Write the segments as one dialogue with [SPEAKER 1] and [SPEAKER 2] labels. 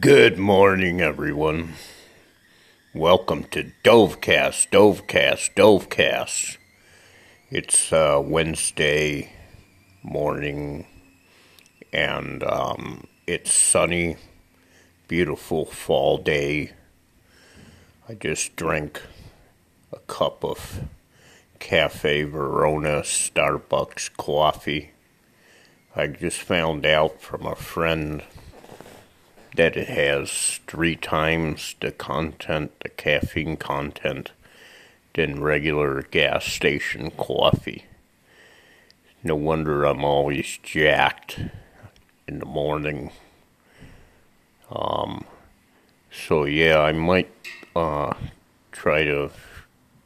[SPEAKER 1] Good morning, everyone. Welcome to Dovecast, Dovecast, Dovecast. It's uh, Wednesday morning, and um, it's sunny, beautiful fall day. I just drank a cup of Cafe Verona Starbucks coffee. I just found out from a friend that it has three times the content, the caffeine content, than regular gas station coffee. No wonder I'm always jacked in the morning. Um, so yeah, I might uh, try to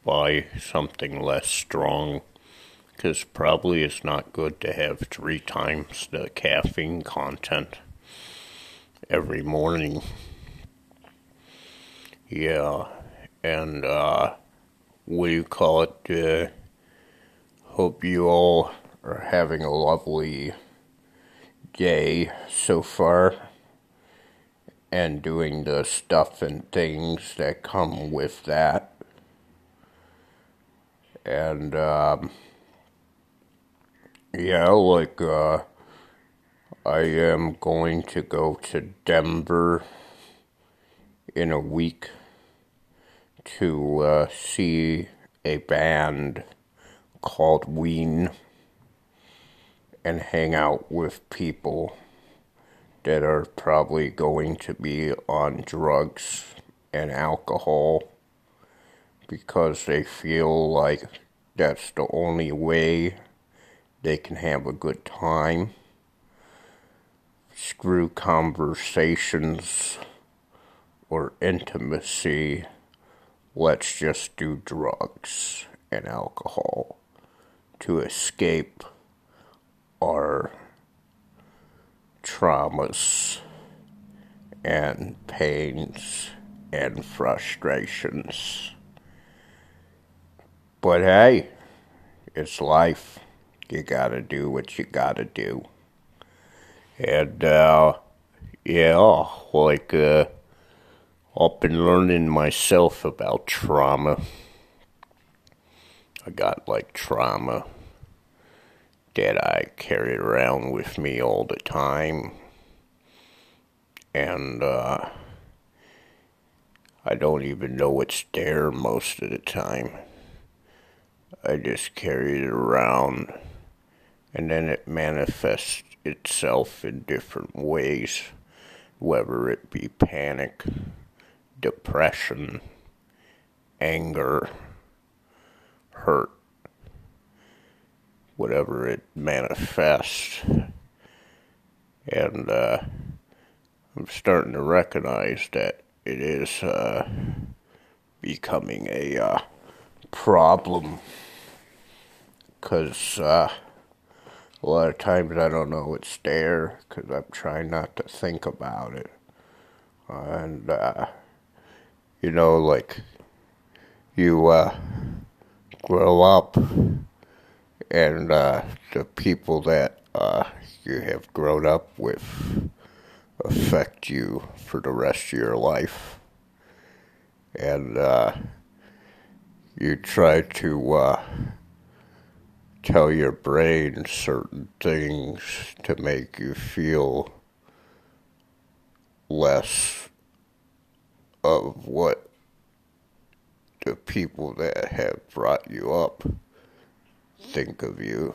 [SPEAKER 1] buy something less strong because probably it's not good to have three times the caffeine content every morning. Yeah, and uh, what do you call it? Uh, hope you all are having a lovely day so far and doing the stuff and things that come with that. And, um, yeah, like, uh, I am going to go to Denver in a week to uh, see a band called Ween and hang out with people that are probably going to be on drugs and alcohol because they feel like that's the only way they can have a good time screw conversations or intimacy. Let's just do drugs and alcohol to escape our traumas and pains and frustrations. But hey, it's life. You gotta do what you gotta do. And, uh, yeah, like, uh, I've been learning myself about trauma. I got, like, trauma that I carry around with me all the time. And, uh, I don't even know it's there most of the time. I just carry it around and then it manifests itself in different ways, whether it be panic, depression, anger, hurt, whatever it manifests. And uh, I'm starting to recognize that it is uh, becoming a uh, problem because uh, a lot of times I don't know it's there because I'm trying not to think about it. And, uh, you know, like, you uh, grow up and uh, the people that uh, you have grown up with affect you for the rest of your life. And uh, you try to uh, tell your brain certain things to make you feel less of what the people that have brought you up think of you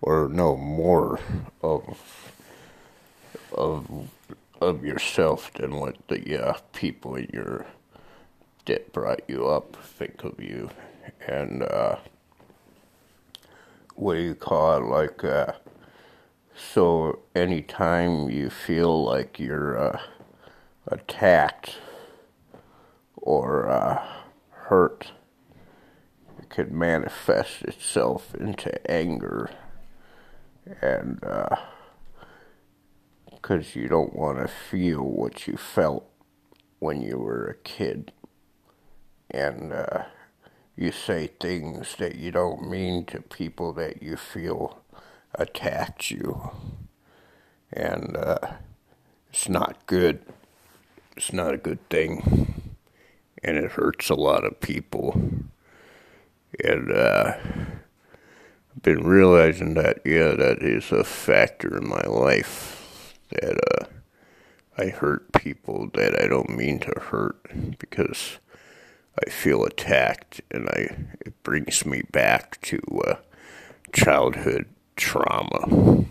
[SPEAKER 1] or know more of of of yourself than what the uh, people in your that brought you up think of you. And uh, what do you call it, like, uh, so anytime you feel like you're uh, attacked or uh, hurt, it could manifest itself into anger and because uh, you don't want to feel what you felt when you were a kid and uh, you say things that you don't mean to people that you feel attacked you. And uh, it's not good. it's not a good thing, and it hurts a lot of people. And uh, I've been realizing that, yeah, that is a factor in my life that uh, I hurt people that I don't mean to hurt because I feel attacked, and I it brings me back to uh, childhood trauma.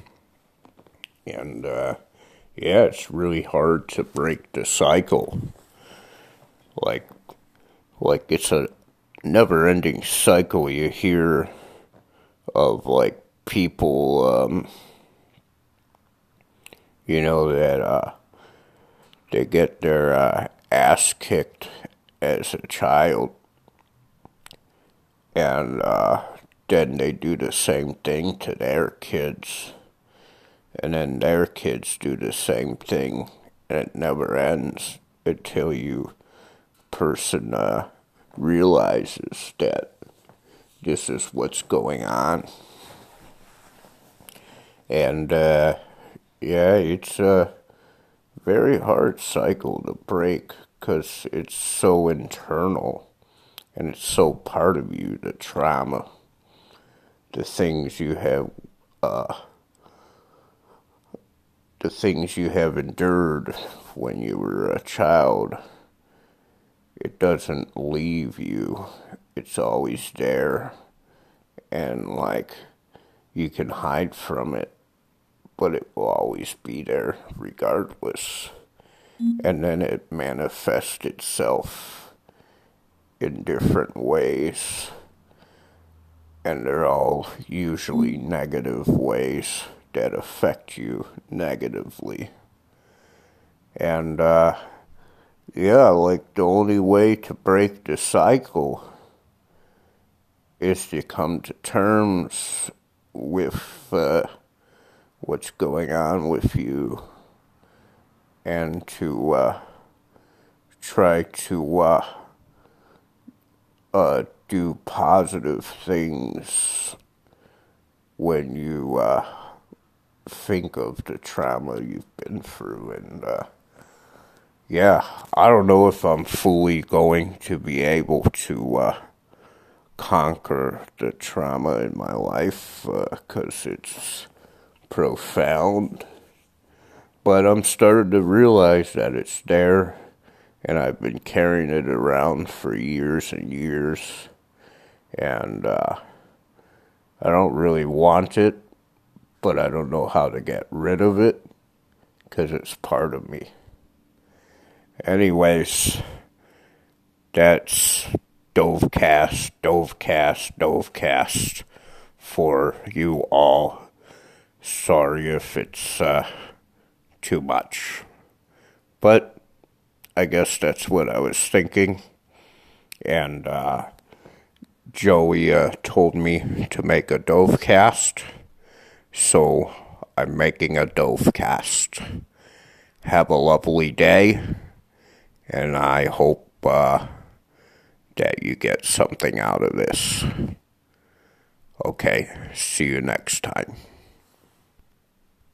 [SPEAKER 1] And uh, yeah, it's really hard to break the cycle. Like, like it's a never-ending cycle. You hear of like people, um, you know, that uh, they get their uh, ass kicked as a child, and uh, then they do the same thing to their kids, and then their kids do the same thing, and it never ends until you person uh, realizes that this is what's going on. And uh, yeah, it's a very hard cycle to break because it's so internal and it's so part of you the trauma, the things you have, uh, the things you have endured when you were a child. It doesn't leave you. It's always there. And like you can hide from it but it will always be there regardless. And then it manifests itself in different ways. And they're all usually negative ways that affect you negatively. And uh yeah like the only way to break the cycle is to come to terms with uh, what's going on with you and to uh, try to uh, uh do positive things when you uh, think of the trauma you've been through and uh, yeah i don't know if i'm fully going to be able to conquer the trauma in my life because uh, it's profound. But I'm starting to realize that it's there, and I've been carrying it around for years and years, and uh, I don't really want it, but I don't know how to get rid of it because it's part of me. Anyways, that's Dovecast, Dovecast, Dovecast for you all. Sorry if it's uh, too much. But I guess that's what I was thinking. And uh, Joey uh, told me to make a dove cast. So I'm making a dove cast. Have a lovely day. And I hope uh, that you get something out of this. Okay, see you next time.